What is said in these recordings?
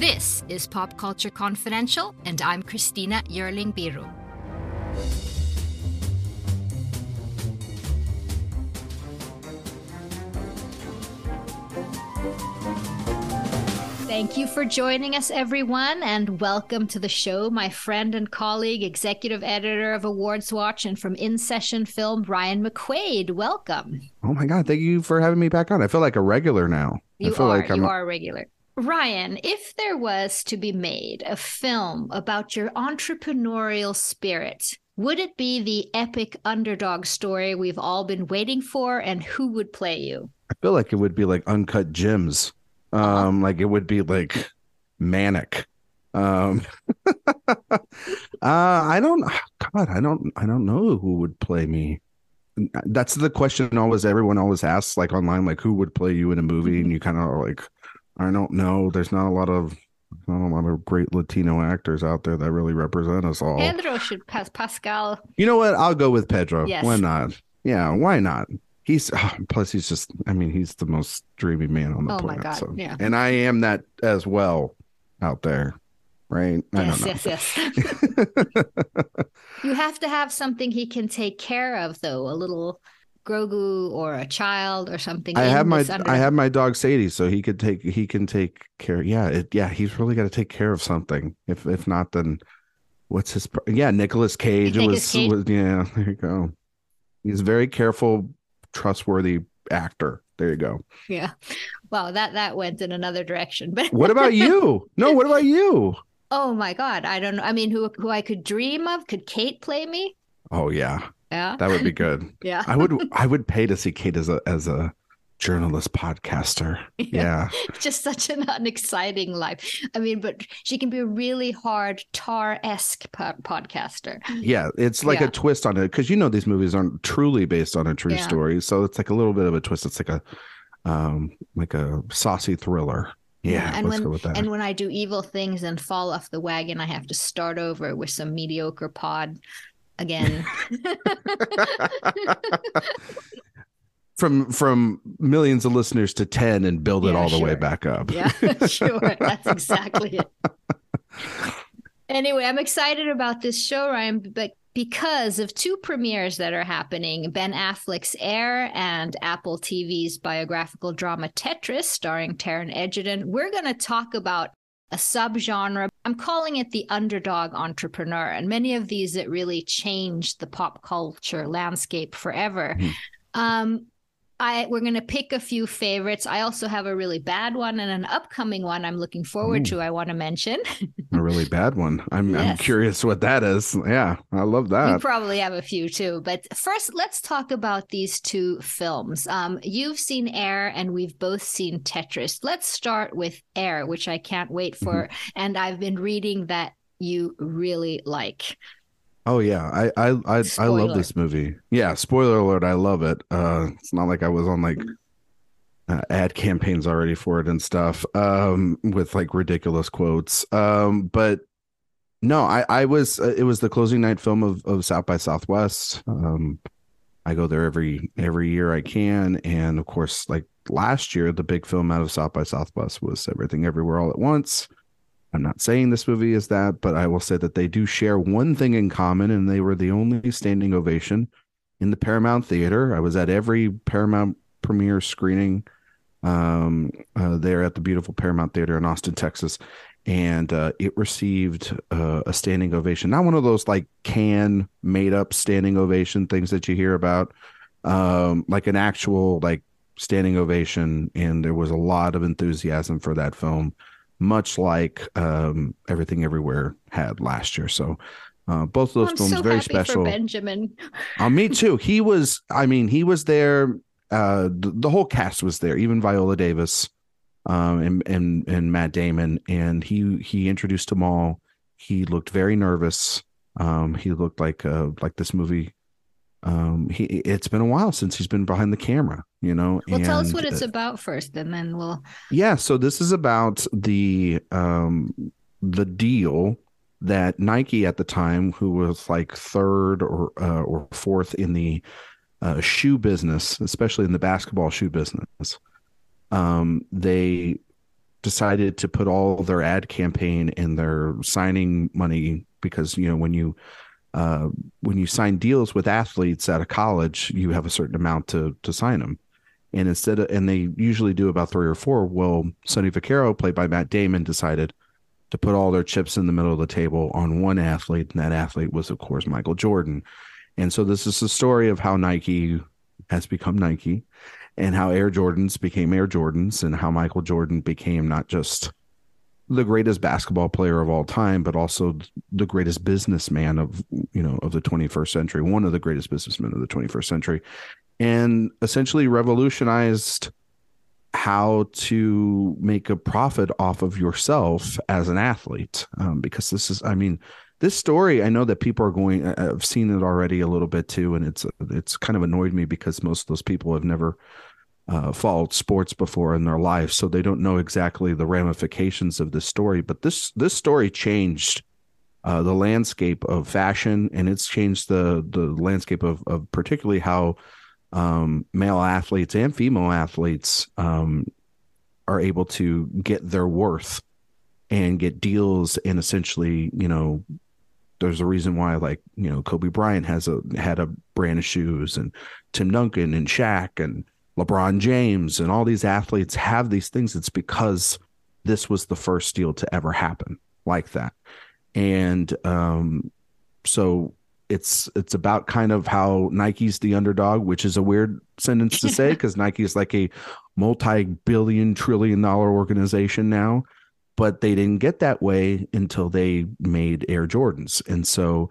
This is Pop Culture Confidential, and I'm Christina Yerling Biru. Thank you for joining us, everyone, and welcome to the show. My friend and colleague, executive editor of Awards Watch and from In Session Film, Ryan McQuade. Welcome. Oh my God. Thank you for having me back on. I feel like a regular now. You I feel are. like I'm you are a regular. Ryan, if there was to be made a film about your entrepreneurial spirit, would it be the epic underdog story we've all been waiting for? And who would play you? I feel like it would be like uncut gems. Uh-huh. Um, like it would be like manic. Um uh I don't God, I don't I don't know who would play me. That's the question always everyone always asks like online, like who would play you in a movie? Mm-hmm. And you kind of like, I don't know. There's not a lot of not a lot of great Latino actors out there that really represent us all. Pedro should pass Pascal. You know what? I'll go with Pedro. Yes. Why not? Yeah, why not? He's plus he's just I mean, he's the most dreamy man on the Oh my planet. God, so. yeah. And I am that as well out there. Right? Yes, yes, yes. you have to have something he can take care of, though. A little Grogu or a child or something. I have my under- I have my dog Sadie, so he could take he can take care. Yeah, it, yeah, he's really got to take care of something. If if not, then what's his? Yeah, Nicolas Cage. It was, Cage. was yeah. There you go. He's a very careful, trustworthy actor. There you go. Yeah. Wow, that that went in another direction. But What about you? No, what about you? oh my God, I don't know. I mean, who who I could dream of? Could Cate play me? Oh yeah, Yeah. that would be good. yeah. I would I would pay to see Cate as a as a journalist podcaster. Yeah. Just such an unexciting life. I mean, but she can be a really hard Tár esque po- podcaster. Yeah, it's like Yeah. a twist on it because you know these movies aren't truly based on a true Yeah. story, so it's like a little bit of a twist. It's like a um like a saucy thriller. Yeah, and let's when go with that. and when I do evil things and fall off the wagon, I have to start over with some mediocre pod again. from from millions of listeners to ten and build it Yeah, all the way back up. yeah, sure. That's exactly it. Anyway, I'm excited about this show, Ryan, but because of two premieres that are happening Ben Affleck's Air and Apple TV's biographical drama Tetris, starring Taron Egerton, we're going to talk about a subgenre. I'm calling it the underdog entrepreneur. And many of these that really changed the pop culture landscape forever. Mhm. Um, I we're gonna pick a few favorites. I also have a really bad one and an upcoming one I'm looking forward Ooh. to. I want to mention. a really bad one. I'm I'm curious what that is. Yeah, I love that. you probably have a few too, but first, let's talk about these two films. Um, you've seen Air, and we've both seen Tetris. Let's start with Air, which I can't wait for, Mm-hmm. and I've been reading that you really like. Oh yeah, I I I, I love this movie. Yeah, spoiler alert, I love it. Uh it's not like I was on like uh, ad campaigns already for it and stuff um with like ridiculous quotes. Um but no, I I was uh, it was the closing night film of of South by Southwest. Um I go there every every year I can and of course like last year the big film out of South by Southwest was Everything Everywhere All at Once. I'm not saying this movie is that, but I will say that they do share one thing in common, and they were the only standing ovation in the Paramount Theater. I was at every Paramount premiere screening um, uh, there at the beautiful Paramount Theater in Austin, Texas, and uh, it received uh, a standing ovation. Not one of those like can made up standing ovation things that you hear about, um, like an actual like standing ovation, and there was a lot of enthusiasm for that film much like um, everything everywhere had last year. So uh, both of those I'm films so very special. for Benjamin. Uh, me too. He was. I mean, he was there. Uh, the, the whole cast was there, even Viola Davis, um, and and and Matt Damon, and he he introduced them all. He looked very nervous. Um, he looked like uh like this movie. Um, he it's been a while since he's been behind the camera, you know. Well, tell us what it's uh, about first, and then we'll. yeah, so this is about the um the deal that Nike at the time, who was like third or uh, or fourth in the uh, shoe business, especially in the basketball shoe business, um, they decided to put all their ad campaign and their signing money because you know when you uh, when you sign deals with athletes out of college, you have a certain amount to to sign them. And instead of, and they usually do about three or four. Well, Sonny Vaccaro, played by Matt Damon, decided to put all their chips in the middle of the table on one athlete, and that athlete was, of course, Michael Jordan. And so this is the story of how Nike has become Nike and how Air Jordans became Air Jordans and how Michael Jordan became not just the greatest basketball player of all time, but also the greatest businessman of you know of the 21st century, one of the greatest businessmen of the 21st century, and essentially revolutionized how to make a profit off of yourself as an athlete. Um, because this is, I mean, this story, I know that people are going. I've seen it already a little bit too, and it's it's kind of annoyed me because most of those people have never uh, followed sports before in their life, so they don't know exactly the ramifications of this story. But this this story changed uh, the landscape of fashion, and it's changed the the landscape of, of particularly how um, male athletes and female athletes um, are able to get their worth and get deals, and essentially, you know, there's a reason why, like you know, Kobe Bryant has a had a brand of shoes, and Tim Duncan and Shaq and LeBron James and all these athletes have these things. It's because this was the first deal to ever happen like that. And um, so it's it's about kind of how Nike's the underdog, which is a weird sentence to say because Nike is like a multi-billion trillion dollar organization now, but they didn't get that way until they made Air Jordans. And so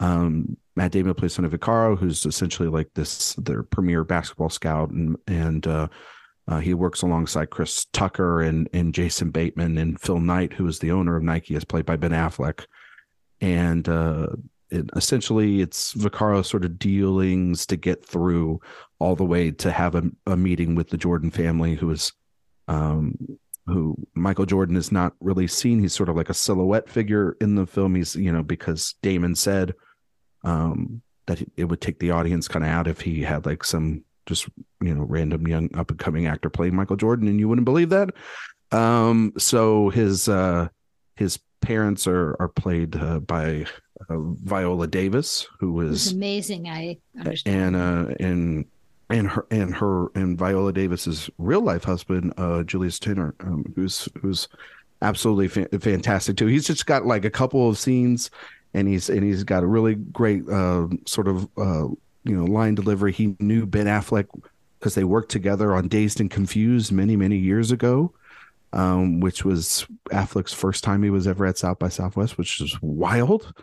um, Matt Damon plays Sonny Vaccaro, who's essentially like this their premier basketball scout, and and uh, uh, he works alongside Chris Tucker and and Jason Bateman and Phil Knight, who is the owner of Nike, is played by Ben Affleck, and uh, it, essentially it's Vaccaro sort of dealings to get through all the way to have a, a meeting with the Jordan family, who is um, who Michael Jordan is not really seen. He's sort of like a silhouette figure in the film. He's, you know, because Damon said um, that it would take the audience kind of out if he had like some just you know random young up and coming actor playing Michael Jordan, and you wouldn't believe that. Um, so his uh, his parents are are played uh, by uh, Viola Davis, who is amazing. I understand. And uh, and and her and her and Viola Davis's real life husband, uh, Julius Tennon, um, who's who's absolutely fa- fantastic too. He's just got like a couple of scenes and he's and he's got a really great uh, sort of uh, you know line delivery. He knew Ben Affleck because they worked together on Dazed and Confused many many years ago, um, which was Affleck's first time he was ever at South by Southwest, which is wild.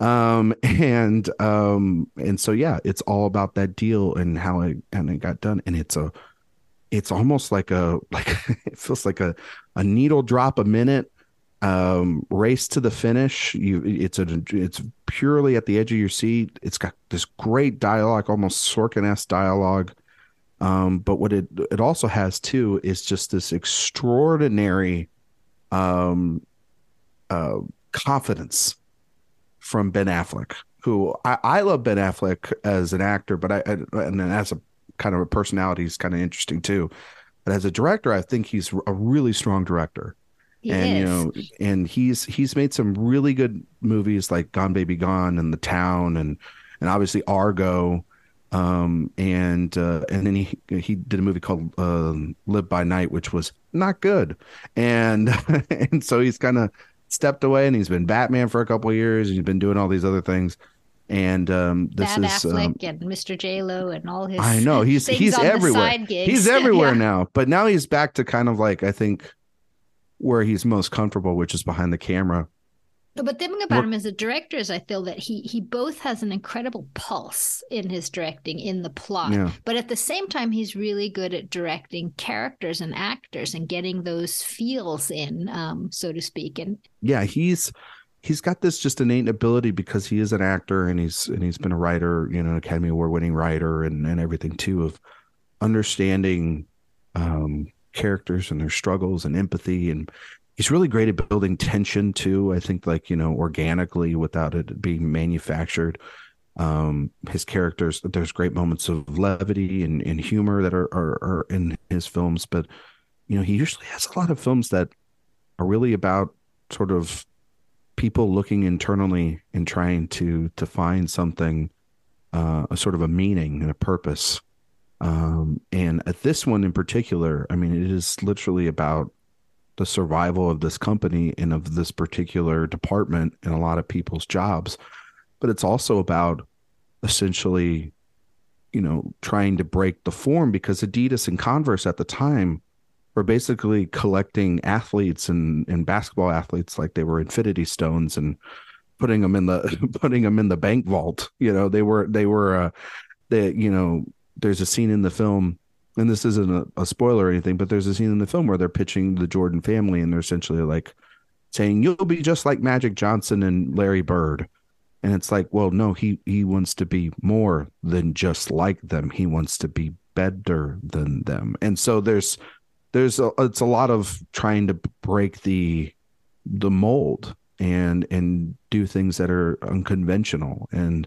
Um, and um, and so yeah, it's all about that deal and how it and it got done, and it's a it's almost like a like it feels like a a needle drop a minute um, race to the finish. You, it's a, it's purely at the edge of your seat. It's got this great dialogue, almost Sorkin-esque dialogue. Um, but what it it also has too is just this extraordinary, um, uh, confidence from Ben Affleck, who I, I love Ben Affleck as an actor, but I, I and as a kind of a personality, he's kind of interesting too. But as a director, I think he's a really strong director. He and is. you know and he's he's made some really good movies like gone baby gone and the town and and obviously argo um and uh and then he he did a movie called uh, live by night which was not good and and so he's kind of stepped away and he's been batman for a couple of years and he's been doing all these other things and um this Bad is Affleck um, and Mr. J Lo and all his. I know he's he's everywhere. He's everywhere Yeah. now, but now he's back to kind of like I think where he's most comfortable, which is behind the camera. But the thing about Look- him as a director is I feel that he he both has an incredible pulse in his directing in the plot. Yeah. But at the same time he's really good at directing characters and actors and getting those feels in, um, so to speak. And Yeah, he's he's got this just innate ability because he is an actor and he's and he's been a writer, you know, an Academy Award winning writer and and everything too of understanding um characters and their struggles and empathy and he's really great at building tension too. I think like, you know, organically without it being manufactured. Um his characters there's great moments of levity and, and humor that are, are are in his films, but you know, he usually has a lot of films that are really about sort of people looking internally and trying to to find something, uh, a sort of a meaning and a purpose. Um, and at this one in particular, I mean, it is literally about the survival of this company and of this particular department and a lot of people's jobs. But it's also about essentially, you know, trying to break the form because Adidas and Converse at the time were basically collecting athletes and, and basketball athletes like they were infinity stones and putting them in the putting them in the bank vault. You know, they were they were uh they you know, there's a scene in the film and this isn't a, a, spoiler or anything, but there's a scene in the film where they're pitching the Jordan family and they're essentially like saying, You'll be just like Magic Johnson and Larry Bird. And it's like, well, no, he he wants to be more than just like them. He wants to be better than them. And so there's there's a, it's a lot of trying to break the the mold and and do things that are unconventional. And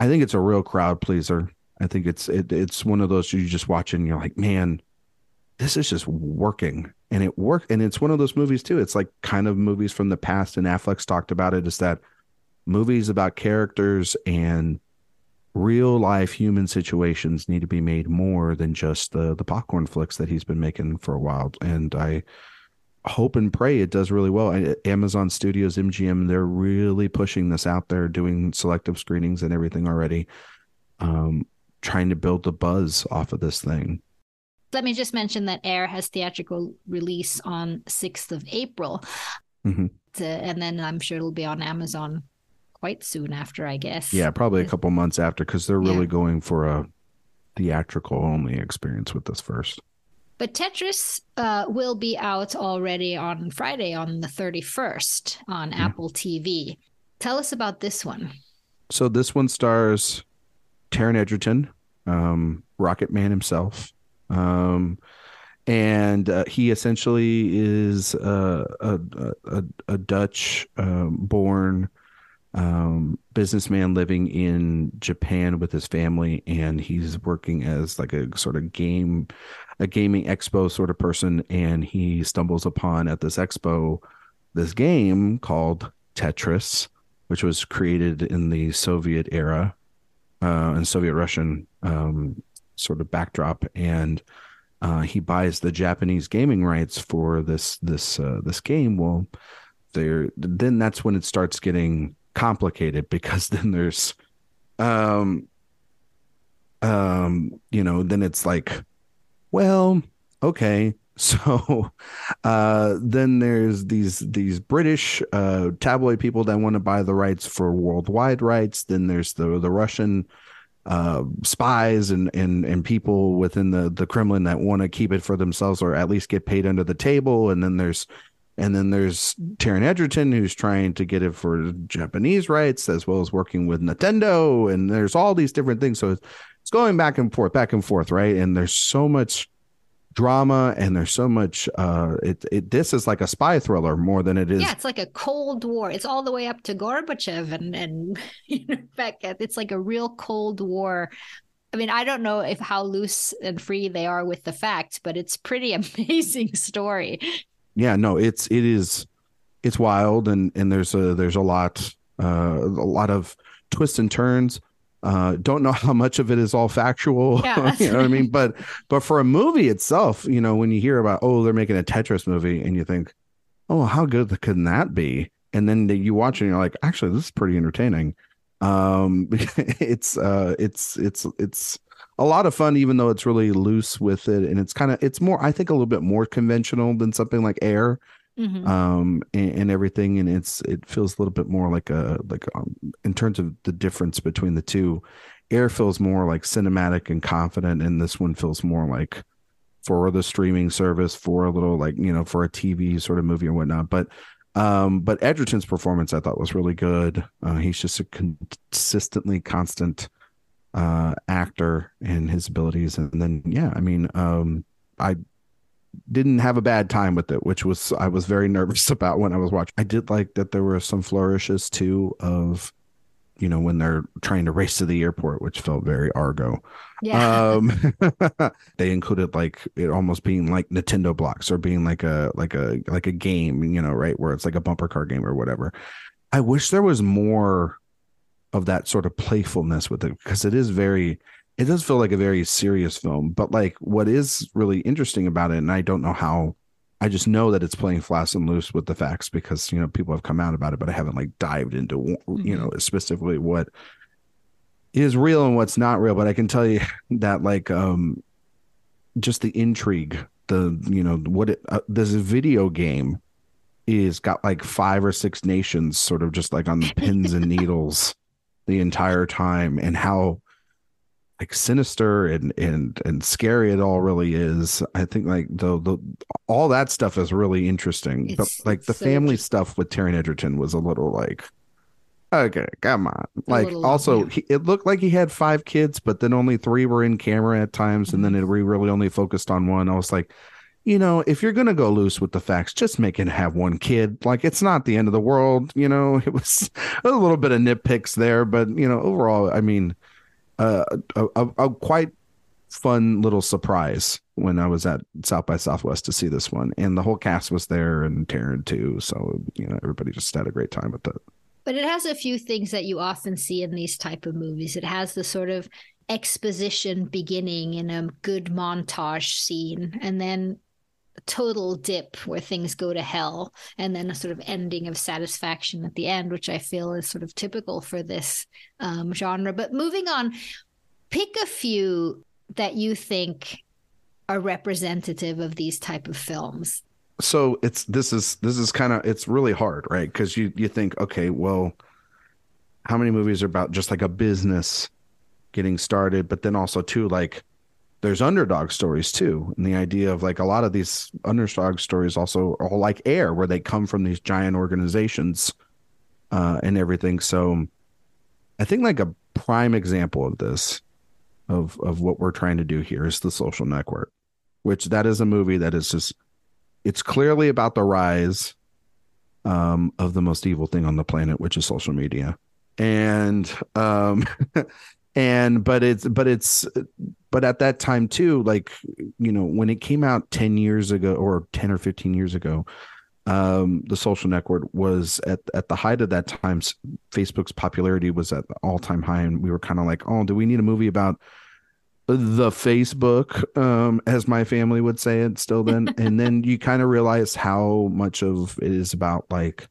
I think it's a real crowd pleaser. I think it's it, it's one of those you just watch and you're like, man, this is just working, and it worked. And it's one of those movies too. It's like kind of movies from the past, and Affleck's talked about it. Is that movies about characters and real life human situations need to be made more than just the the popcorn flicks that he's been making for a while. And I hope and pray it does really well. Amazon Studios, MGM, they're really pushing this out there, doing selective screenings and everything already. Um, trying to build the buzz off of this thing. Let me just mention that Air has theatrical release on 6th of April. Mm-hmm. and then I'm sure it'll be on Amazon quite soon after, I guess. Yeah, probably a couple months after because they're really yeah. going for a theatrical only experience with this first. But Tetris uh, will be out already on Friday on the 31st on mm-hmm. Apple TV. Tell us about this one. So this one stars Taron Egerton, um, Rocket Man himself. Um, and uh, he essentially is uh, a, a, a, Dutch um, born um, businessman living in Japan with his family, and he's working as like a sort of game, a gaming expo sort of person. And he stumbles upon at this expo this game called Tetris, which was created in the Soviet era uh, and Soviet Russian um, sort of backdrop, and uh, he buys the Japanese gaming rights for this this uh, this game. Well, there then that's when it starts getting complicated because then there's um um you know then it's like well okay so uh, then there's these these British uh, tabloid people that want to buy the rights for worldwide rights. Then there's the the Russian uh, spies and and and people within the the Kremlin that want to keep it for themselves or at least get paid under the table. And then there's and then there's Taron Egerton who's trying to get it for Japanese rights as well as working with Nintendo. And there's all these different things. So it's going back and forth, back and forth, right? And there's so much drama and there's so much uh it, it this is like a spy thriller more than it is yeah it's like a cold war. It's all the way up to gorbachev and and you know back at, it's like a real cold war. I mean i don't know if how loose and free they are with the facts but it's pretty amazing story. Yeah no it's it is it's wild and and there's a there's a lot uh a lot of twists and turns uh, don't know how much of it is all factual. Yeah, you know what I mean? But but for a movie itself, you know, when you hear about oh they're making a Tetris movie and you think, oh how good can that be? And then you watch it and you're like, actually this is pretty entertaining. Um, it's uh, it's it's it's a lot of fun, even though it's really loose with it, and it's kind of it's more I think a little bit more conventional than something like Air mm-hmm. um, and, and, everything. And it's it feels a little bit more like a like um, in terms of the difference between the two. Air feels more like cinematic and confident, and this one feels more like for the streaming service, for a little like you know for a TV sort of movie or whatnot. But um, but Egerton's performance I thought was really good. Uh, he's just a consistently constant uh, actor and his abilities, and then yeah, I mean, um, I didn't have a bad time with it, which was I was very nervous about when I was watching. I did like that there were some flourishes too of you know when they're trying to race to the airport which felt very argo Yeah. um they included like it almost being like nintendo blocks or being like a like a like a game you know right where it's like a bumper car game or whatever i wish there was more of that sort of playfulness with it because it is very it does feel like a very serious film but like what is really interesting about it and i don't know how i just know that it's playing fast and loose with the facts because you know people have come out about it but i haven't like dived into you know specifically what is real and what's not real but i can tell you that like um just the intrigue the you know what it uh, this video game is got like five or six nations sort of just like on the pins and needles the entire time and how like sinister and and and scary it all really is. I think like the the all that stuff is really interesting It's- but like the so family stuff with Taron Egerton was a little like okay come on. Like also he, it looked like he had five kids but then only three were in camera at times and then Mm-hmm. it we really only focused on one. I was like you know if you're gonna go loose with the facts just make it have one kid. Like it's not the end of the world you know? It was a little bit of nitpicks there but you know overall i mean a, a, a quite fun little surprise when I was at South by Southwest to see this one, and the whole cast was there and Taron too. So you know everybody just had a great time with it. But it has a few things that you often see in these type of movies. It has the sort of exposition beginning in a good montage scene, and then total dip where things go to hell, and then a sort of ending of satisfaction at the end, which I feel is sort of typical for this um, genre. But moving on, pick a few that you think are representative of these type of films. So it's this is this is kind of it's really hard, right? Because you you think okay, well, how many movies are about just like a business getting started, but then also too like there's underdog stories too, and the idea of like a lot of these underdog stories also are like air, where they come from these giant organizations uh, and everything. So I think like a prime example of this, of of what we're trying to do here, is the Social Network, which that is a movie that is just it's clearly about the rise um, of the most evil thing on the planet, which is social media, and um, and but it's but it's but at that time too, like you know when it came out ten years ago or ten or fifteen years ago, um, the social network was at at the height of that time. Facebook's popularity was at all time high, and we were kind of like, oh, do we need a movie about the Facebook, um, as my family would say it still then. and then you kind of realize how much of it is about like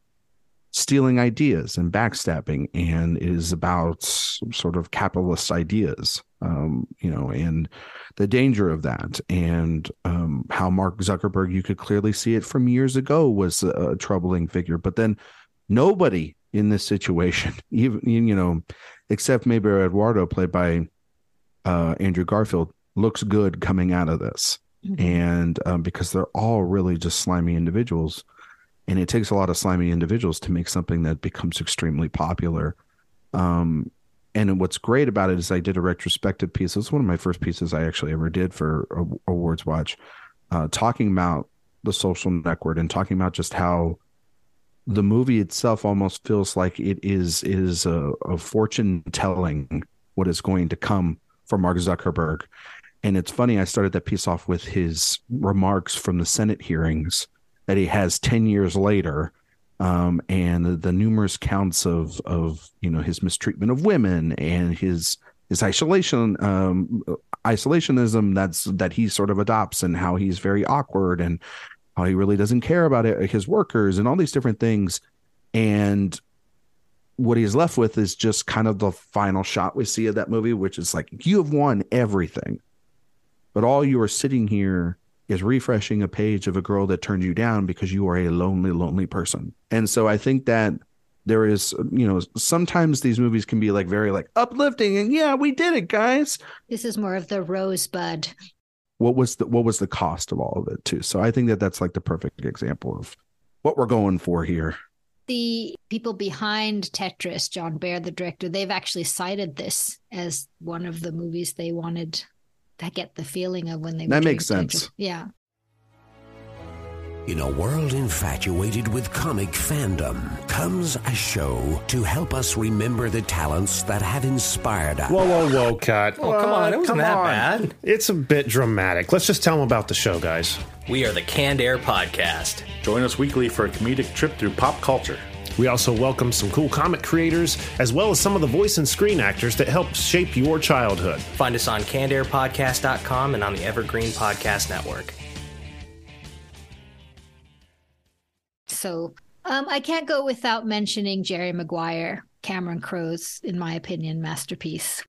stealing ideas and backstabbing, and is about sort of capitalist ideas, um, you know, and the danger of that, and um, how Mark Zuckerberg, you could clearly see it from years ago, was a, a troubling figure. But then nobody in this situation, even you know, except maybe Eduardo, played by uh, Andrew Garfield looks good coming out of this, and um, because they're all really just slimy individuals, and it takes a lot of slimy individuals to make something that becomes extremely popular. Um, and what's great about it is I did a retrospective piece. It's one of my first pieces I actually ever did for Awards Watch, uh, talking about the social network and talking about just how the movie itself almost feels like it is is a, a fortune telling what is going to come for Mark Zuckerberg. And it's funny, I started that piece off with his remarks from the Senate hearings that he has 10 years later. Um, and the, the numerous counts of, of, you know, his mistreatment of women and his, his isolation, um, isolationism that's, that he sort of adopts and how he's very awkward and how he really doesn't care about it, his workers and all these different things. And what he's left with is just kind of the final shot we see of that movie, which is like, you have won everything. But all you are sitting here is refreshing a page of a girl that turned you down because you are a lonely, lonely person. And so I think that there is, you know, sometimes these movies can be like very like uplifting and yeah, we did it, guys. This is more of the rosebud. What was the what was the cost of all of it too? So I think that that's like the perfect example of what we're going for here. The people behind Tetris, Jon Baird, the director, they've actually cited this as one of the movies they wanted to get the feeling of when they were That makes Tetris. sense. Yeah. In a world infatuated with comic fandom comes a show to help us remember the talents that have inspired us. Whoa, whoa, whoa, cut. Oh, come on. It wasn't Come that on. bad. It's a bit dramatic. Let's just tell them about the show, guys. We are the Canned Air Podcast. Join us weekly for a comedic trip through pop culture. We also welcome some cool comic creators, as well as some of the voice and screen actors that helped shape your childhood. Find us on cannedairpodcast.com and on the Evergreen Podcast Network. So um, I can't go without mentioning Jerry Maguire, Cameron Crowe's, in my opinion, masterpiece.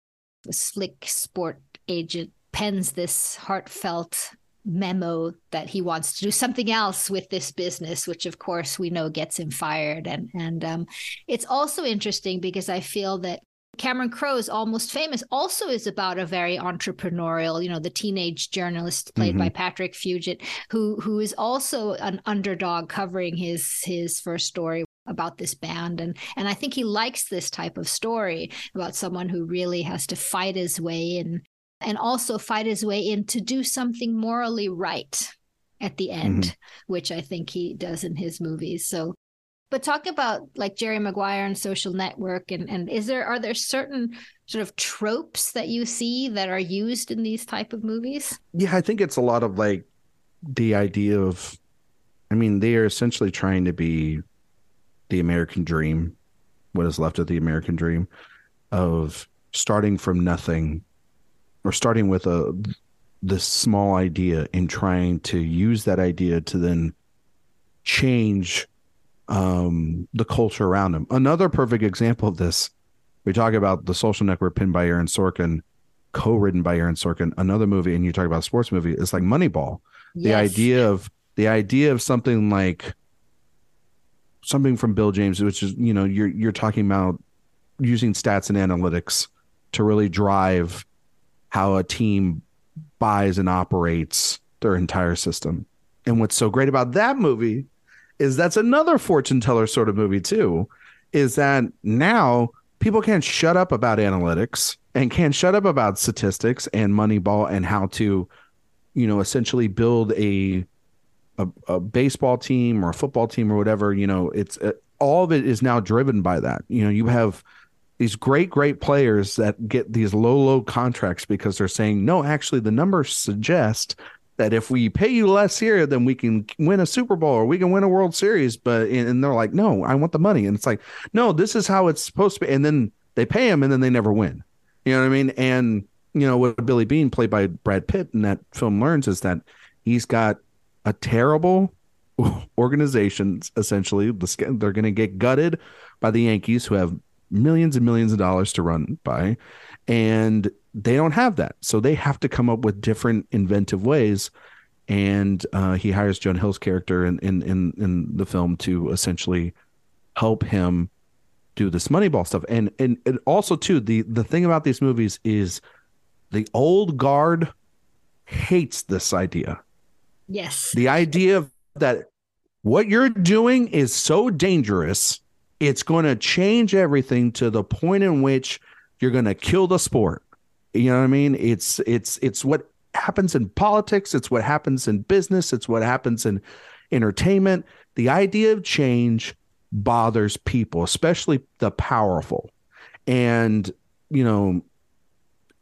The slick sport agent pens this heartfelt memo that he wants to do something else with this business, which of course we know gets him fired. And and um, it's also interesting because I feel that Cameron Crowe's Almost Famous also is about a very entrepreneurial, you know, the teenage journalist played by Patrick Fugit, who who is also an underdog covering his his first story about this band and and I think he likes this type of story about someone who really has to fight his way in and also fight his way in to do something morally right at the mm-hmm. end, which I think he does in his movies. So but talk about like Jerry Maguire and Social Network, and and is there are there certain sort of tropes that you see that are used in these type of movies? Yeah, I think it's a lot of like the idea of, I mean, they are essentially trying to be the American dream, what is left of the American dream, of starting from nothing, or starting with a this small idea and trying to use that idea to then change um, the culture around them. Another perfect example of this, we talk about the social network pinned by Aaron Sorkin, co-written by Aaron Sorkin. Another movie, and you talk about a sports movie, it's like Moneyball. The idea of the idea of something like something from Bill James, which is you know you're you're talking about using stats and analytics to really drive how a team buys and operates their entire system. And what's so great about that movie is that's another fortune teller sort of movie too is that now people can't shut up about analytics and can't shut up about statistics and moneyball and how to you know essentially build a a, a baseball team or a football team or whatever you know it's all of it is now driven by that you know you have these great great players that get these low low contracts because they're saying no actually the numbers suggest that if we pay you less here then we can win a super bowl or we can win a world series. But and they're like no i want the money. And it's like no this is how it's supposed to be. And then they pay him and then they never win. You know what i mean? And you know what billy beane played by brad pitt in that film learns is that he's got a terrible organization essentially. The they're going to get gutted by the yankees who have millions and millions of dollars to run by and they don't have that so they have to come up with different inventive ways and uh, he hires Jonah Hill's character in, in in in the film to essentially help him do this Moneyball stuff. And and, and also too the the thing about these movies is the old guard hates this idea. Yes. The idea of that what you're doing is so dangerous, it's going to change everything to the point in which you're going to kill the sport. You know what I mean? It's it's it's what happens in politics, it's what happens in business, it's what happens in entertainment. The idea of change bothers people, especially the powerful. And you know,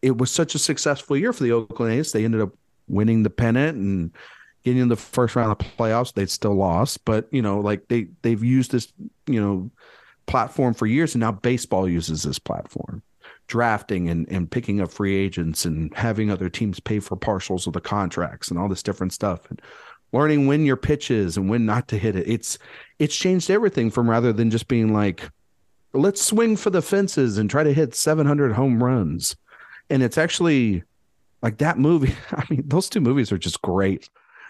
it was such a successful year for the Oakland A's. They ended up winning the pennant and getting in the first round of playoffs. They'd still lost, but you know, like they they've used this, you know, platform for years, and now baseball uses this platform, drafting and and picking up free agents and having other teams pay for partials of the contracts and all this different stuff and learning when your pitch is and when not to hit it. It's it's changed everything from rather than just being like, let's swing for the fences and try to hit 700 home runs. And it's actually like that movie. I mean, those two movies are just great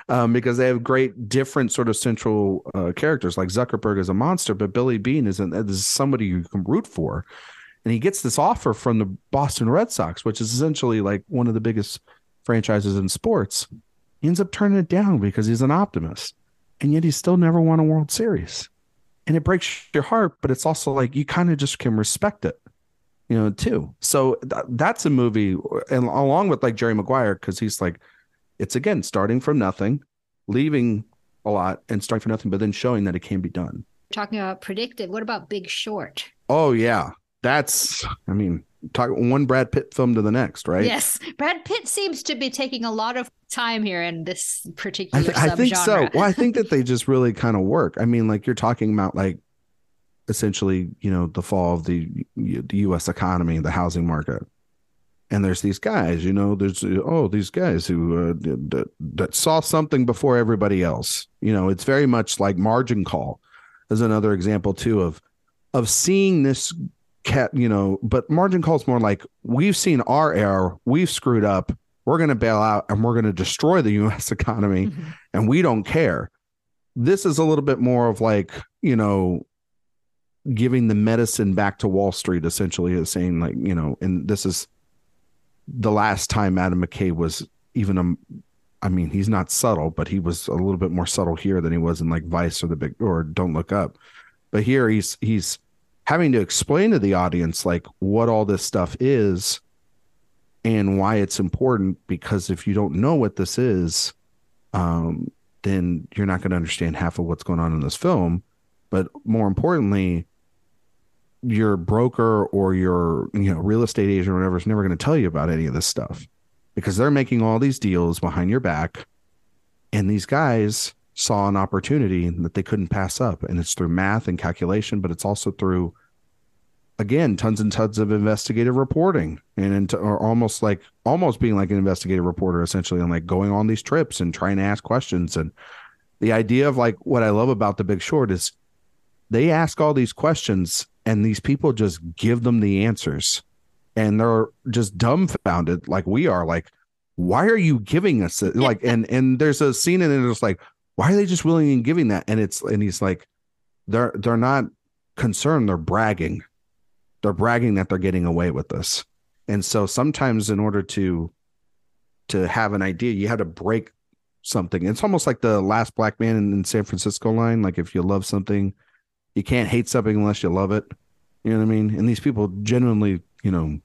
um, because they have great different sort of central uh, characters. Like Zuckerberg is a monster, but Billy Beane is, an, is somebody you can root for. And he gets this offer from the Boston Red Sox, which is essentially like one of the biggest franchises in sports. He ends up turning it down because he's an optimist. And yet he still never won a World Series. And it breaks your heart, but it's also like you kind of just can respect it, you know, too. So th- that's a movie, and along with like Jerry Maguire, because he's like, it's again starting from nothing, leaving a lot and starting from nothing, but then showing that it can be done. Talking about predictive, what about Big Short? Oh yeah, that's. I mean, talk one Brad Pitt film to the next, right? Yes, Brad Pitt seems to be taking a lot of time here in this particular. I, th- I think so. Well, I think that they just really kind of work. I mean, like you're talking about, like essentially, you know, the fall of the the U.S. economy, the housing market, and there's these guys. You know, there's oh these guys who uh, that that saw something before everybody else. You know, it's very much like Margin Call, as another example too of of seeing this cat. You know, but Margin Call is more like we've seen our error, we've screwed up. We're going to bail out and we're going to destroy the U.S. economy, Mhm. and we don't care. This is a little bit more of like, you know, giving the medicine back to Wall Street, essentially, is saying, like, you know, and this is the last time Adam McKay was even a, I mean, he's not subtle, but he was a little bit more subtle here than he was in like Vice or the big or Don't Look Up. But here he's he's having to explain to the audience like what all this stuff is and why it's important because if you don't know what this is um then you're not going to understand half of what's going on in this film but more importantly your broker or your you know real estate agent or whatever is never going to tell you about any of this stuff because they're making all these deals behind your back and these guys saw an opportunity that they couldn't pass up. And it's through math and calculation but it's also through again tons and tons of investigative reporting and into, or almost like almost being like an investigative reporter essentially and like going on these trips and trying to ask questions. And the idea of like what i love about the big short is they ask all these questions and these people just give them the answers and they're just dumbfounded like we are like why are you giving us it? like and and there's a scene in it that's like why are they just willing and giving that? And it's and he's like they're they're not concerned they're bragging. They're bragging that they're getting away with this. And so sometimes in order to to have an idea you have to break something. It's almost like the last black man in, in san francisco line like if you love something you can't hate something unless you love it you know what i mean and these people genuinely you know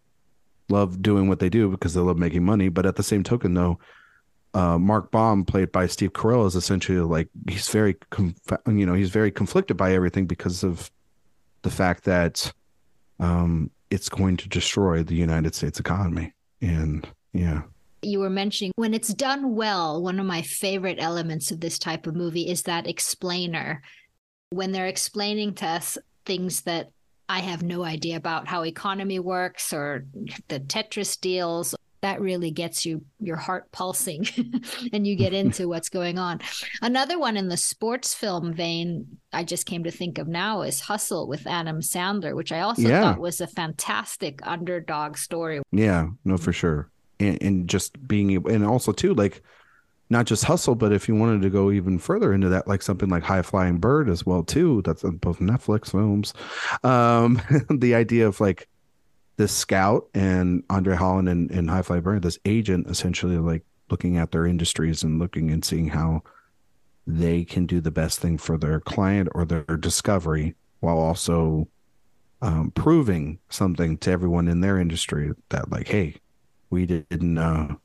love doing what they do because they love making money but at the same token though uh, Mark Baum, played by Steve Carell, is essentially like he's very, conf- you know, he's very conflicted by everything because of the fact that um, it's going to destroy the United States economy. And yeah, you were mentioning when it's done well, one of my favorite elements of this type of movie is that explainer. When they're explaining to us things that I have no idea about how economy works or the Tetris deals, that really gets you your heart pulsing and you get into what's going on. Another one in the sports film vein I just came to think of now is Hustle with Adam Sandler, which I also Yeah. thought was a fantastic underdog story. yeah, no, for sure. And, and just being able, and also too, like not just hustle, but if you wanted to go even further into that, like something like High Flying Bird as well too. That's both Netflix films. Um, the idea of like this scout and Andre Holland and, and High Flying Bird, this agent essentially like looking at their industries and looking and seeing how they can do the best thing for their client or their discovery while also um, proving something to everyone in their industry that like, hey, we didn't uh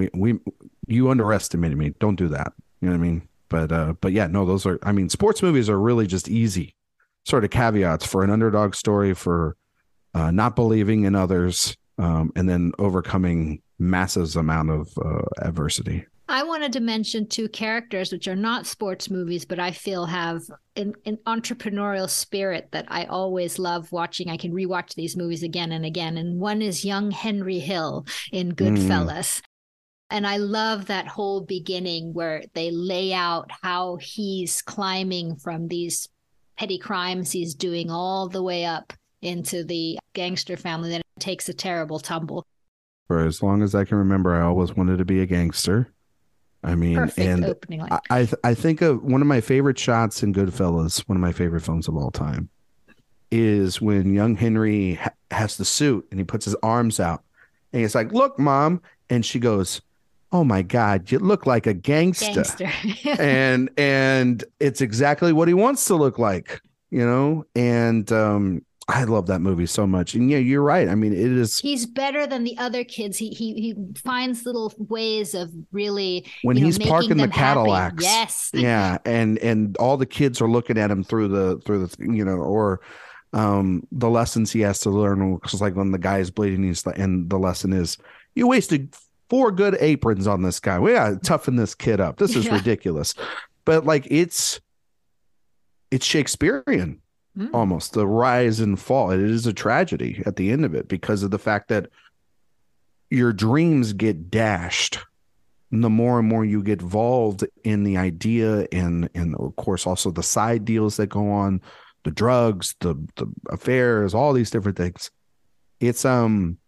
we we you underestimated me. Don't do that. You know what I mean? But uh but yeah, no, those are I mean, sports movies are really just easy sort of caveats for an underdog story for uh not believing in others um and then overcoming massive amount of uh, adversity. I wanted to mention two characters which are not sports movies, but I feel have an, an entrepreneurial spirit that I always love watching. I can rewatch these movies again and again. And one is young Henry Hill in Goodfellas. And I love that whole beginning where they lay out how he's climbing from these petty crimes he's doing all the way up into the gangster family that takes a terrible tumble. For as long as I can remember, I always wanted to be a gangster. I mean, Perfect and opening line. I I, th- I think of one of my favorite shots in Goodfellas, one of my favorite films of all time, is when young Henry ha- has the suit and he puts his arms out and he's like, "Look, mom," and she goes, "Oh my God, you look like a gangster." Gangster. and and it's exactly what he wants to look like, you know. And um, I love that movie so much. And yeah, you're right. I mean, it is He's better than the other kids. He he he finds little ways of really when you know, he's making parking the them happy. Cadillacs. Yes. yeah, and and all the kids are looking at him through the through the you know or um the lessons he has to learn because like when the guy is bleeding he's like and the lesson is you wasted four good aprons on this guy. We gotta toughen this kid up. This is Yeah. ridiculous. But like it's it's shakespearean Mm. almost the rise and fall. It is a tragedy at the end of it because of the fact that your dreams get dashed and the more and more you get involved in the idea and and of course also the side deals that go on the drugs the the affairs all these different things. It's um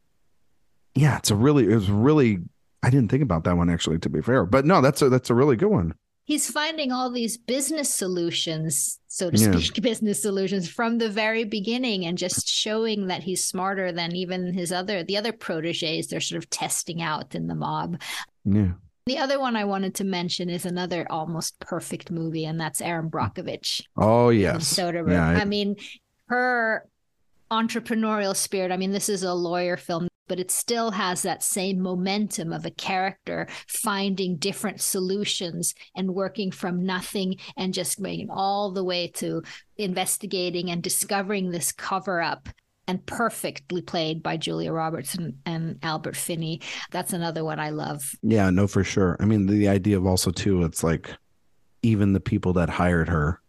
yeah it's a really it was really i didn't think about that one actually to be fair but no that's a that's a really good one He's finding all these business solutions, so to Yeah. speak, business solutions from the very beginning and just showing that he's smarter than even his other the other proteges they're sort of testing out in the mob. yeah The other one I wanted to mention is another almost perfect movie, and that's Erin Brockovich. oh yes Soderbergh. yeah I it- mean, her entrepreneurial spirit. I mean, this is a lawyer film, but it still has that same momentum of a character finding different solutions and working from nothing and just going all the way to investigating and discovering this cover up. And perfectly played by Julia Roberts and, and Albert Finney. That's another one I love. Yeah, no, for sure. I mean, the idea of also too, it's like even the people that hired her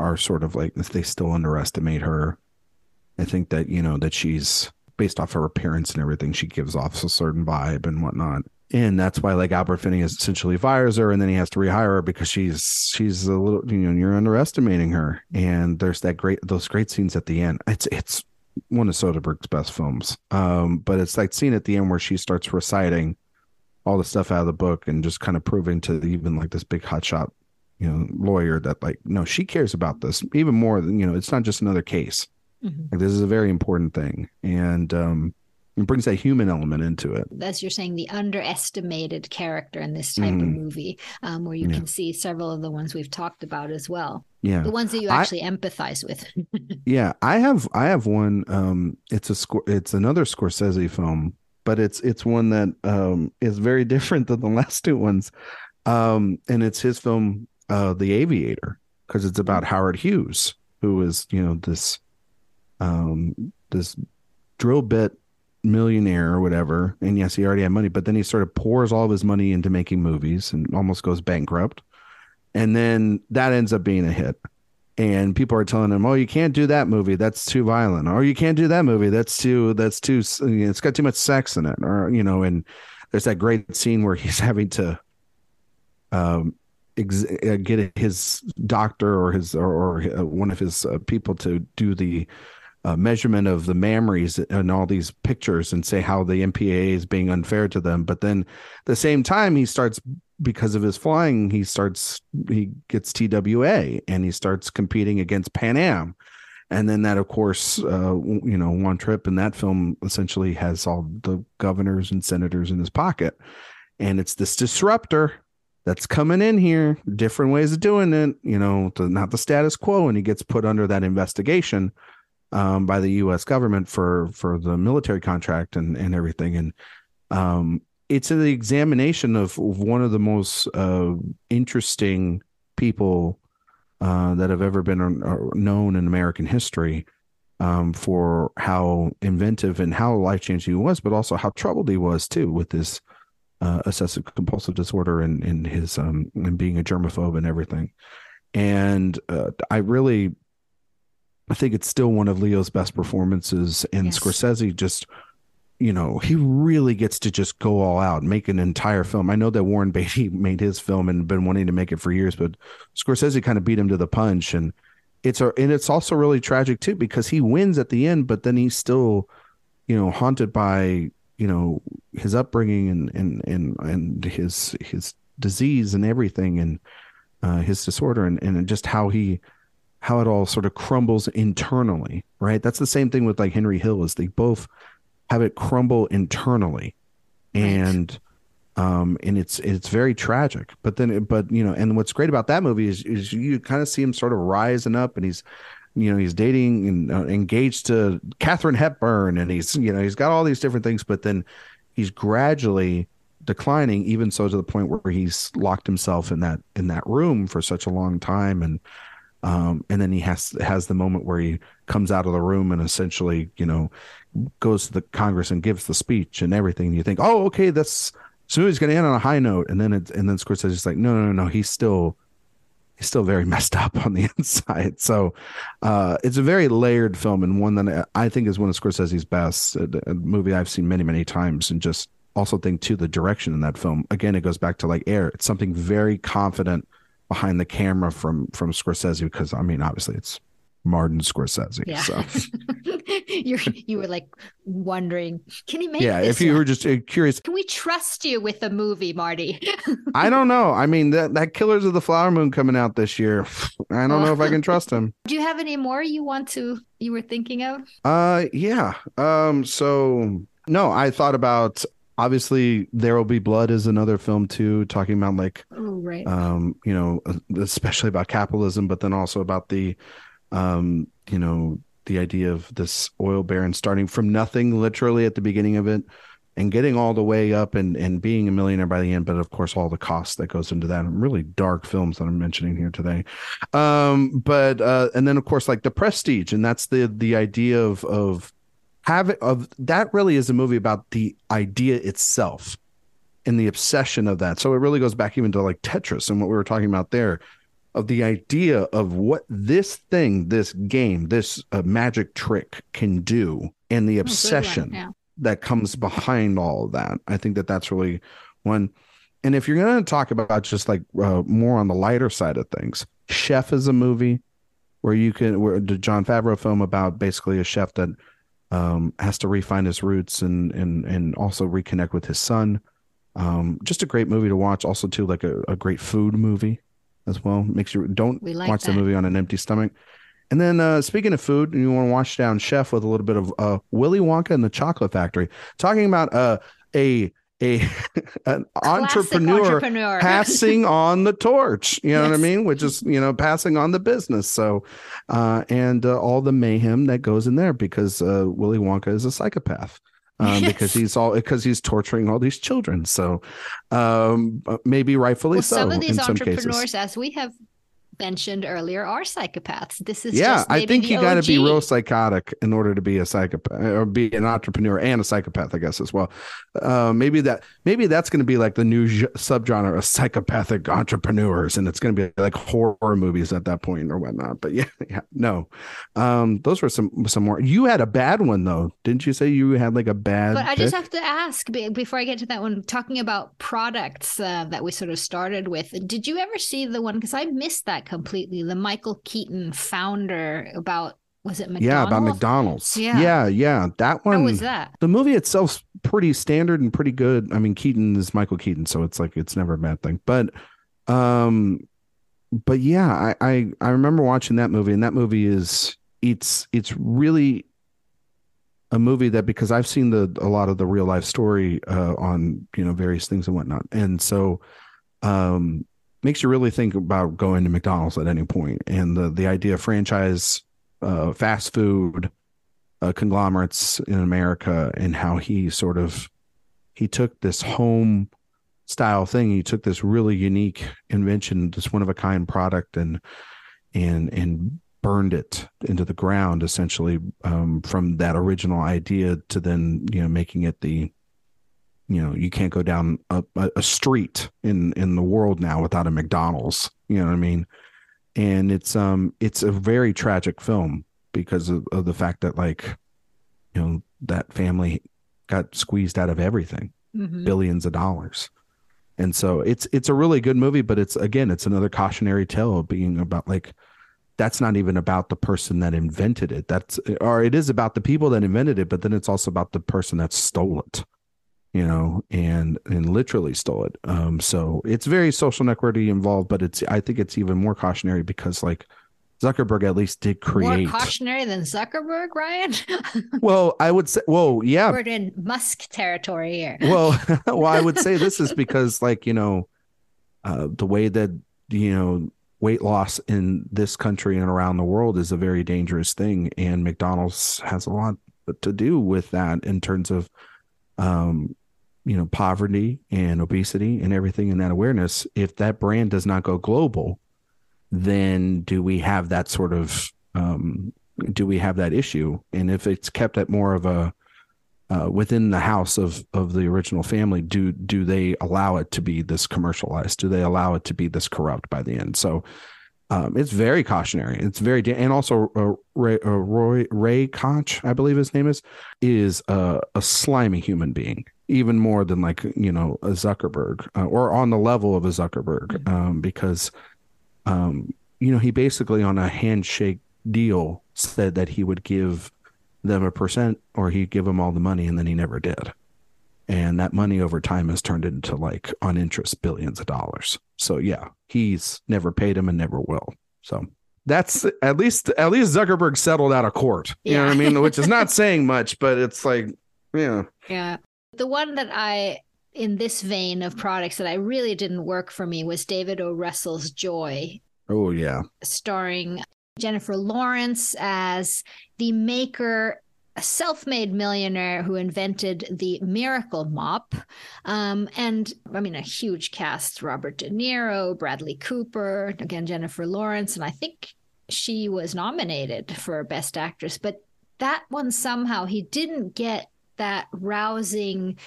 are sort of like they still underestimate her. I think that you know that she's based off her appearance and everything, she gives off a certain vibe and whatnot. And that's why like Albert Finney essentially fires her and then he has to rehire her because she's she's a little you know, you're underestimating her. And there's that great those great scenes at the end. It's it's one of Soderbergh's best films. Um, but it's that scene at the end where she starts reciting all the stuff out of the book and just kind of proving to even like this big hotshot, you know, lawyer that like, no, she cares about this even more than, you know, it's not just another case. Mhm. Like this is a very important thing. And um it brings that human element into it. as you're saying, the underestimated character in this type of Mhm. movie, um, where you Yeah. can see several of the ones we've talked about as well. Yeah. The ones that you I- actually empathize with. Yeah, I have I have one um it's a score it's another Scorsese film, but it's it's one that um is very different than the last two ones. Um and it's his film uh The Aviator because it's about Howard Hughes who is, you know, this um this drill bit millionaire or whatever. And yes, he already had money, but then he sort of pours all of his money into making movies and almost goes bankrupt. And then that ends up being a hit and people are telling him, "Oh, you can't do that movie. That's too violent." Or you can't do that movie. That's too. That's too. It's got too much sex in it. Or you know, and there's that great scene where he's having to, um, ex- uh, get his doctor or his or, or uh, one of his uh, people to do the. Uh, measurement of the mammaries and all these pictures and say how the MPAA is being unfair to them. But then at the same time, he starts because of his flying, he starts he gets TWA and he starts competing against Pan Am. And then that, of course, uh, you know, one trip in that film essentially has all the governors and senators in his pocket. And it's this disruptor that's coming in here, different ways of doing it, you know, to, not the status quo. And he gets put under that investigation um, by the U.S. government for for the military contract and and everything. And um, it's an examination of, one of the most uh, interesting people uh, that have ever been uh, known in American history um, for how inventive and how life changing he was, but also how troubled he was too with his uh, obsessive compulsive disorder and, and his um, and being a germaphobe and everything. And uh, I really, I think it's still one of Leo's best performances. And Yes. Scorsese just you know, he really gets to just go all out, make an entire film. I know that Warren Beatty made his film and been wanting to make it for years, but Scorsese kind of beat him to the punch. And it's a, and it's also really tragic too because he wins at the end, but then he's still, you know, haunted by you know his upbringing and and and and his his disease and everything and uh, his disorder and and just how he how it all sort of crumbles internally, right? That's the same thing with like Henry Hill is they both have it crumble internally. And um and it's it's very tragic. But then it, but you know and what's great about that movie is is you kind of see him sort of rising up and he's you know he's dating and uh, engaged to Katharine Hepburn, and he's you know he's got all these different things, but then he's gradually declining, even so to the point where he's locked himself in that in that room for such a long time, and um, and then he has has the moment where he comes out of the room and essentially you know goes to the Congress and gives the speech and everything. And you think, oh, okay, that's so he's going to end on a high note, and then it and then Scorsese's like, no, no, no, no, he's still he's still very messed up on the inside. So uh, it's a very layered film and one that I think is one of Scorsese's best. A, a movie I've seen many, many times, and just also think to the direction in that film. Again, it goes back to like air. It's something very confident behind the camera from from Scorsese because I mean, obviously, it's Martin Scorsese. Yeah. So you you were like wondering, can he make? yeah, if you one? were just uh, curious, Can we trust you with the movie, Marty? I don't know. I mean, that that Killers of the Flower Moon coming out this year. I don't know if I can trust him. Do you have any more you want to you were thinking of? Uh, yeah. Um, so no, I thought about obviously There Will Be Blood is another film too, talking about like Oh, right. um, you know, especially about capitalism, but then also about the, um, you know, the idea of this oil baron starting from nothing, literally at the beginning of it, and getting all the way up and and being a millionaire by the end. But of course, all the cost that goes into that, and really dark films that I'm mentioning here today. Um, but uh, and then of course, like the Prestige, and that's the the idea of of having of that really is a movie about the idea itself and the obsession of that. So it really goes back even to like Tetris and what we were talking about there of the idea of what this thing, this game, this uh, magic trick can do and the Oh, obsession Yeah. that comes behind all of that. I think that that's really one. And if you're going to talk about just like uh, more on the lighter side of things, Chef is a movie where you can, where the Jon Favreau film about basically a chef that um, has to refine his roots and and and also reconnect with his son. Um, just a great movie to watch. Also, too, like a, a great food movie as well. Makes you don't like watch the movie on an empty stomach. And then uh, speaking of food, you want to watch down Chef with a little bit of uh, Willy Wonka and the Chocolate Factory, talking about uh, a a an entrepreneur, entrepreneur. passing on the torch. You know what I Yes. mean? Which is you know passing on the business. So, uh, and uh, all the mayhem that goes in there because uh, Willy Wonka is a psychopath. Um, because he's all because he's torturing all these children. So, um, uh, maybe rightfully well, so some of these some entrepreneurs, cases. as we have mentioned earlier, are psychopaths. This is yeah, I think you got to be real psychotic in order to be a psychopath or be an entrepreneur and a psychopath, I guess as well. Uh, maybe that maybe that's going to be like the new j- subgenre of psychopathic entrepreneurs, and it's going to be like horror movies at that point or whatnot. But yeah, yeah, no, um, those were some some more. You had a bad one though, didn't you? Say you had like a bad. But I just pick? have to ask before I get to that one, talking about products uh, that we sort of started with. Did you ever see the one? Because I missed that completely. The Michael Keaton founder about was it McDonald's? yeah about McDonald's. Yeah. yeah, yeah. That one. How was that? the movie itself's pretty standard and pretty good. I mean, Keaton is Michael Keaton, so it's like it's never a bad thing. But, um, but yeah, I I, I remember watching that movie, and that movie is it's it's really a movie that because I've seen the a lot of the real life story uh, on you know various things and whatnot, and so um makes you really think about going to McDonald's at any point and the the idea of franchise uh fast food uh, conglomerates in America and how he sort of he took this home style thing. He took this really unique invention, this one of a kind product, and and and burned it into the ground essentially um, from that original idea to then you know making it the you know you can't go down a, a, street in in the world now without a McDonald's. You know what I mean? And it's um it's a very tragic film because of, of the fact that like you know that family got squeezed out of everything Mhm. billions of dollars and so it's it's a really good movie but it's again it's another cautionary tale of being about like that's not even about the person that invented it that's or it is about the people that invented it but then it's also about the person that stole it you know and and literally stole it um so it's very social networky involved but it's i think it's even more cautionary because like zuckerberg at least did create More cautionary than Zuckerberg, Ryan. well i would say well yeah We're in Musk territory here. well well i would say this is because like you know uh the way that you know weight loss in this country and around the world is a very dangerous thing and mcdonald's has a lot to do with that in terms of um you know poverty and obesity and everything and that awareness if that brand does not go global then do we have that sort of um do we have that issue? And if it's kept at more of a uh, within the house of of the original family do do they allow it to be this commercialized? Do they allow it to be this corrupt by the end? So um, it's very cautionary. It's very and also uh, ray, uh, roy ray koch i believe his name is is a, a slimy human being even more than like you know a zuckerberg uh, or on the level of a zuckerberg um, because um, you know he basically on a handshake deal said that he would give them a percent or he'd give them all the money and then he never did. And that money over time has turned into like on interest billions of dollars. So yeah he's never paid him and never will. So that's at least at least zuckerberg settled out of court. You know what i mean? Which is not saying much but it's like yeah. Yeah the one that i in this vein of products that i really didn't work for me was david o russell's joy oh yeah starring Jennifer Lawrence as the maker, a self made millionaire who invented the miracle mop. Um, and I mean, a huge cast Robert De Niro, Bradley Cooper, again, Jennifer Lawrence. And I think she was nominated for Best Actress, but that one somehow he didn't get that rousing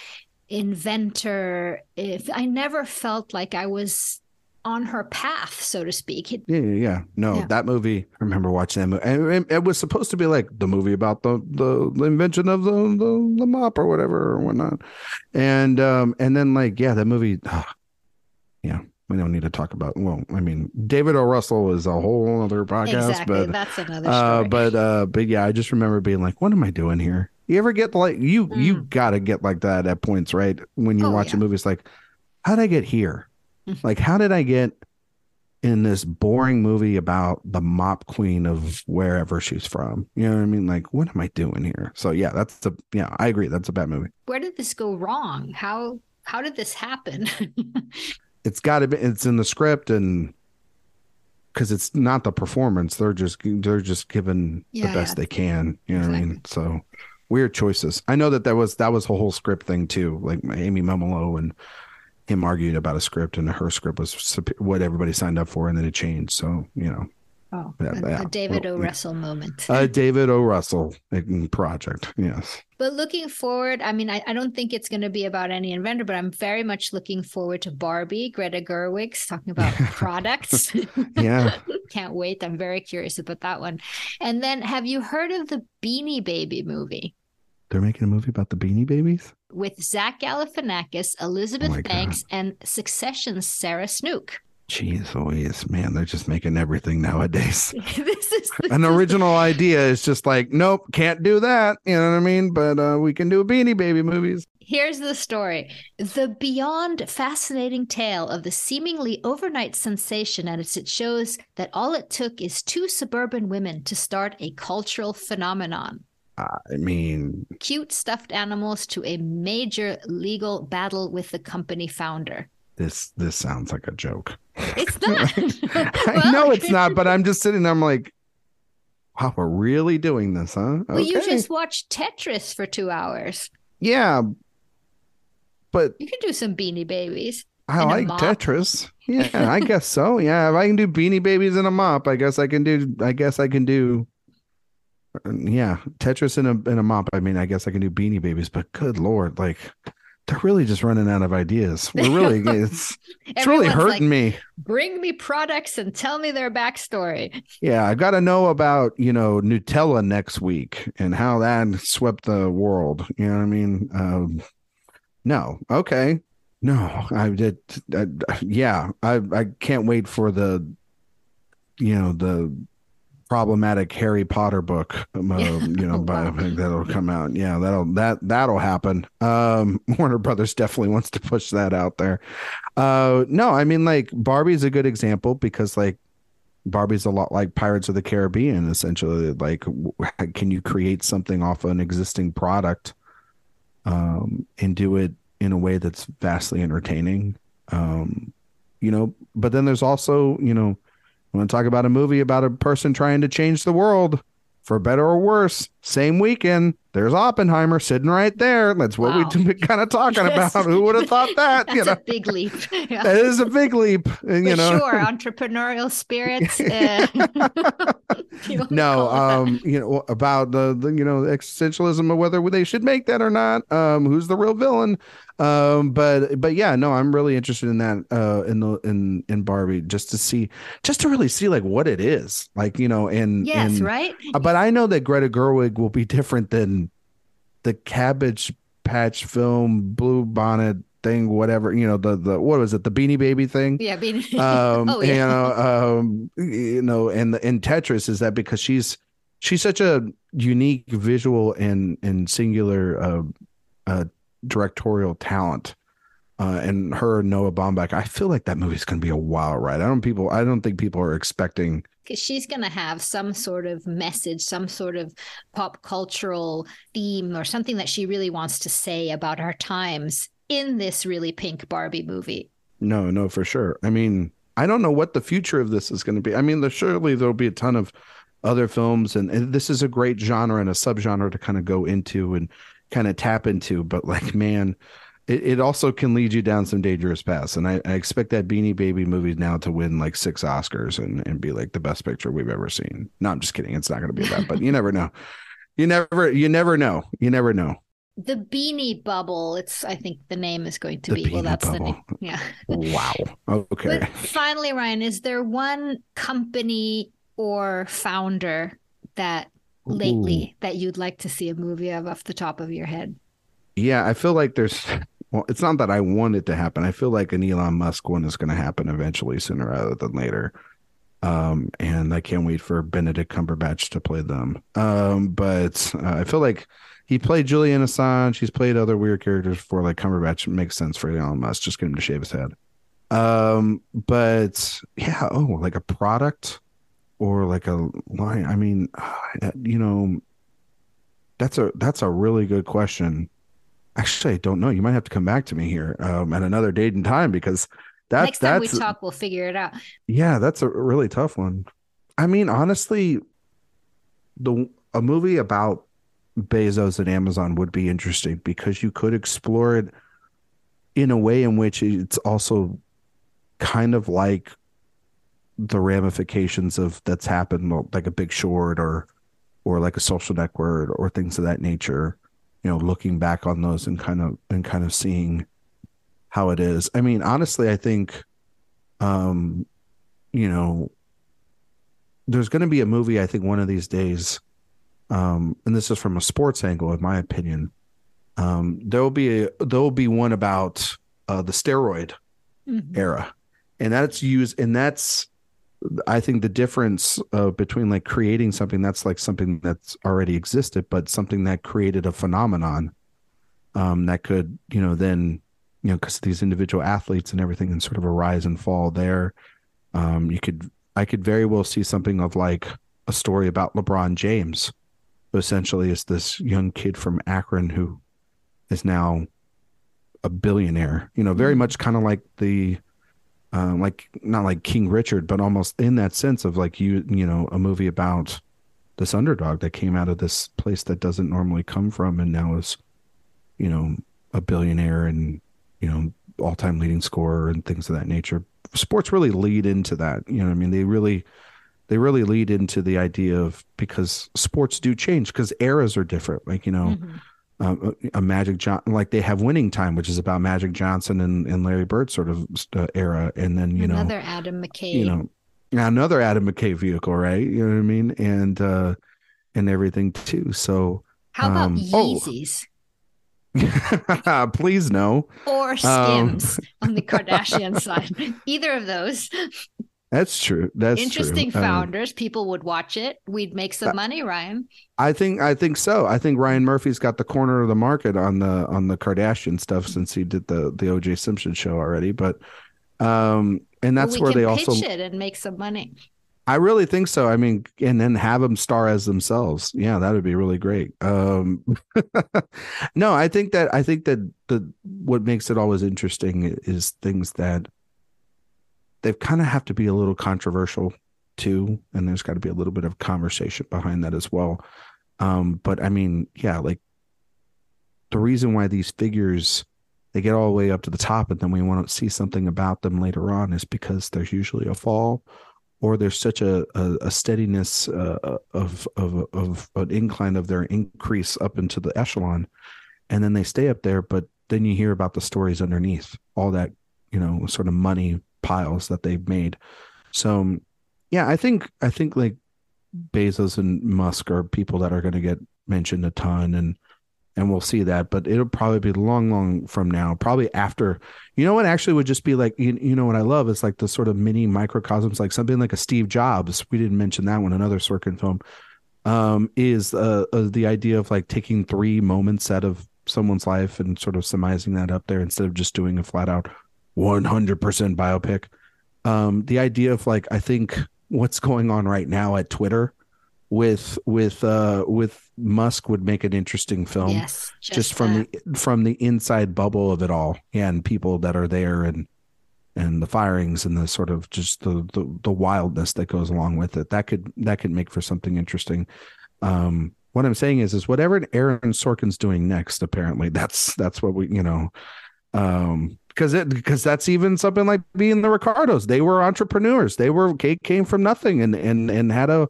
inventor if i never felt like i was on her path, so to speak. It, yeah, yeah, yeah. No, yeah. that movie. I remember watching that movie. And it, was supposed to be like the movie about the the, the invention of the, the, the mop or whatever or whatnot. And um and then like yeah, that movie. Oh, yeah, we don't need to talk about. Well, I mean, David O. Russell is a whole other podcast, exactly. but that's another. Uh, but uh, but yeah, I just remember being like, what am I doing here? You ever get like you mm. you gotta get like that at points, right? When you're oh, watching yeah. movies, like, how did I get here? Mm-hmm. Like, how did I get in this boring movie about the mop queen of wherever she's from? You know what I mean? Like, what am I doing here? So yeah, that's a yeah, I agree. That's a bad movie. Where did this go wrong? How how did this happen? it's got to be. It's in the script and because it's not the performance. They're just they're just giving yeah, the best yeah. they can. You know exactly. what I mean? So weird choices. I know that that was that was a whole script thing too, like Annie Mumolo and him arguing about a script and her script was what everybody signed up for and then it changed so you know oh a, yeah. a david o. Russell moment. a david o. Russell project yes. But looking forward i mean i, I don't think it's going to be about any inventor but i'm very much looking forward to barbie greta gerwig's talking about products. Yeah. Can't wait. I'm very curious about that one. And then have you heard of the beanie baby movie? They're making a movie about the Beanie Babies? With Zach Galifianakis, Elizabeth oh Banks, God. and Succession's Sarah Snook. Jeez Louise, man, they're just making everything nowadays. this is this an original idea It's just like, nope, can't do that. You know what I mean? But uh, we can do Beanie Baby movies. Here's the story the beyond fascinating tale of the seemingly overnight sensation, and it shows that all it took is two suburban women to start a cultural phenomenon. I mean, cute stuffed animals to a major legal battle with the company founder. This this sounds like a joke. It's not. I know it's not, but I'm just sitting there. I'm like, wow, we're really doing this, huh? Well, you just watched Tetris for two hours. Yeah, but you can do some Beanie Babies. I like Tetris. Yeah, I guess so. Yeah, if I can do Beanie Babies in a mop, I guess I can do. I guess I can do yeah, Tetris in a in a mop. I mean, I guess I can do Beanie Babies, but good lord, like they're really just running out of ideas. We're really it's it's really hurting like, me. Bring me products and tell me their backstory. Yeah, I got to know about you know Nutella next week and how that swept the world. You know what I mean? Um, no, okay, no, I did. I, yeah, I I can't wait for the you know the problematic Harry Potter book, um, uh, you know, by, that'll come out. Yeah, that'll that that'll happen. Um, Warner Brothers definitely wants to push that out there. Uh, no, I mean like Barbie's a good example because like Barbie's a lot like Pirates of the Caribbean, essentially. Like, can you create something off an existing product, um, and do it in a way that's vastly entertaining? Um, you know, but then there's also, you know, want to talk about a movie about a person trying to change the world for better or worse. Same weekend, there's Oppenheimer sitting right there. That's what Wow. we've been kind of talking about. Who would have thought that? That's you know, a big leap. Yeah. that is a big leap. And, you know, sure, entrepreneurial spirits. Uh, if you wanna no, call it that. um, you know about the, the you know existentialism of whether they should make that or not. Um, who's the real villain? Um, but but yeah, no, I'm really interested in that. Uh, in the in in Barbie, just to see, just to really see like what it is, like you know, and yes, and, right. uh, But I know that Greta Gerwig will be different than the Cabbage Patch film, Blue Bonnet thing, whatever. You know, the the what was it, the Beanie Baby thing? Yeah, being um oh you know um you know and the in tetris is that because she's she's such a unique visual and and singular uh uh directorial talent uh and her noah baumbach i feel like that movie's gonna be a wild ride. I don't people i don't think people are expecting because she's going to have some sort of message, some sort of pop cultural theme, or something that she really wants to say about our times in this really pink Barbie movie. no no for sure. I mean i don't know what the future of this is going to be. I mean there surely there'll be a ton of other films and, and this is a great genre and a subgenre to kind of go into and kind of tap into but like man it, it also can lead you down some dangerous paths and I, I expect that beanie baby movie now to win like six oscars and, and be like the best picture we've ever seen no i'm just kidding it's not going to be that but you never know you never you never know you never know The Beanie Bubble, it's I think the name is going to The be. Well, Beanie that's the Bubble. name. Yeah. wow okay But finally, Ryan, is there one company or founder that lately that you'd like to see a movie of off the top of your head? Yeah, I feel like there's well, it's not that I want it to happen. I feel like an Elon Musk one is going to happen eventually, sooner rather than later. Um, and I can't wait for Benedict Cumberbatch to play them. Um, but uh, I feel like he played Julian Assange. He's played other weird characters before. Like Cumberbatch makes sense for Elon Musk. Just get him to shave his head. Um, but yeah, oh, like a product or like a line. I mean, you know, that's a that's a really good question. Actually, I don't know. You might have to come back to me here um, at another date and time because that's Next time we talk, we'll figure it out. yeah, that's a really tough one. I mean, honestly, the a movie about Bezos and Amazon would be interesting because you could explore it in a way in which it's also kind of like the ramifications of that's happened like a big short or or like a social network or things of that nature you know looking back on those and kind of and kind of seeing how it is i mean honestly i think um you know there's going to be a movie i think one of these days um and this is from a sports angle in my opinion um there will be a there will be one about uh the steroid Mhm. era and that's used and that's i think the difference uh, between like creating something that's like something that's already existed but something that created a phenomenon um that could you know then you know because these individual athletes and everything and sort of a rise and fall there um you could i could very well see something of like a story about lebron james who essentially is this young kid from akron who is now a billionaire you know very Mhm. much kind of like the um, like not like King Richard, but almost in that sense of like you, you know, a movie about this underdog that came out of this place that doesn't normally come from and now is, you know, a billionaire and, you know, all time leading scorer and things of that nature. Sports really lead into that. You know, I mean, they really, they really lead into the idea of because sports do change because eras are different. Like, you know, Mhm. Uh, a Magic John, like they have Winning Time, which is about Magic Johnson and, and Larry Bird sort of uh, era, and then you know, Another Adam McKay. you know, another Adam McKay vehicle, right? You know what I mean, and uh, and everything too. So How about um, oh. Yeezys please no, or Um, Skims on the Kardashian side? Either of those. That's true. That's Interesting true. Um, founders. People would watch it. We'd make some money, Ryan. I think I think so. I think Ryan Murphy's got the corner of the market on the on the Kardashian stuff since he did the the OJ Simpson show already. But um, and Well, that's we where they pitch also it and make some money. I really think so. I mean, and then have them star as themselves. Yeah, that would be really great. Um, no, I think that I think that the what makes it always interesting is things that they kind of have to be a little controversial too, and there's got to be a little bit of conversation behind that as well. Um, but I mean, yeah, like the reason why these figures they get all the way up to the top and then we want to see something about them later on is because there's usually a fall or there's such a, a, a steadiness uh, of, of of an incline of their increase up into the echelon and then they stay up there but then you hear about the stories underneath all that you know sort of money piles that they've made. So yeah i think i think like bezos and musk are people that are going to get mentioned a ton and and we'll see that but it'll probably be long long from now probably after you know what actually would just be like you, you know what i love is like the sort of mini microcosms like something like a steve jobs we didn't mention that one another sorkin film um is uh, uh, the idea of like taking three moments out of someone's life and sort of surmising that up there instead of just doing a flat out 100% biopic um the idea of like i think what's going on right now at twitter with with uh with Musk would make an interesting film. Yes, just, just from that. the from the inside bubble of it all, and people that are there, and and the firings and the sort of just the, the the wildness that goes along with it. That could that could make for something interesting. Um, what I'm saying is, is whatever Aaron Sorkin's doing next. Apparently, that's that's what we you know. Um, because it because that's even something like being the Ricardos. They were entrepreneurs. They were came from nothing and and and had a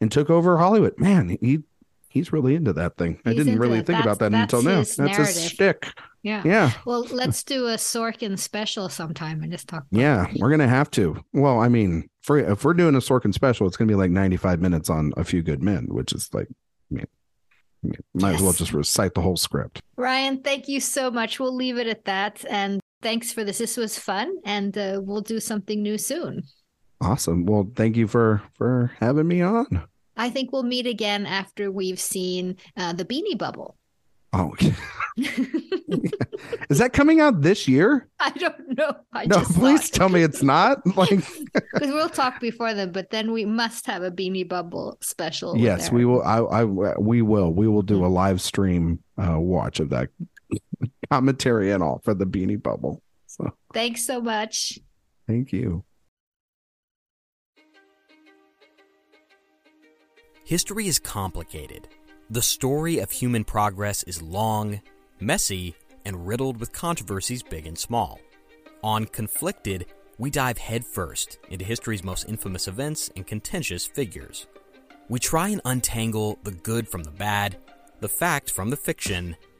and took over Hollywood. Man, he he's really into that thing. He's I didn't really it. think that's, about that until now. That's his shtick. Yeah. Yeah. Well, let's do a Sorkin special sometime and just talk. yeah, we're gonna have to. Well, I mean, for if we're doing a Sorkin special, it's gonna be like ninety-five minutes on A Few Good Men, which is like, I mean, might yes. as well just recite the whole script. Ryan, thank you so much. We'll leave it at that, and thanks for this. This was fun, and uh, we'll do something new soon. Awesome. Well, thank you for for having me on. I think we'll meet again after we've seen uh, the Beanie Bubble. Oh, is that coming out this year? I don't know. I no, please tell me it's not. Like, because we'll talk before then, but then we must have a Beanie Bubble special. Yes, we will. I, I, we will. We will do a live stream uh, watch of that commentary and all for the Beanie Bubble. So, thanks so much. Thank you. History is complicated. The story of human progress is long, messy, and riddled with controversies big and small. On Conflicted, we dive headfirst into history's most infamous events and contentious figures. We try and untangle the good from the bad, the fact from the fiction,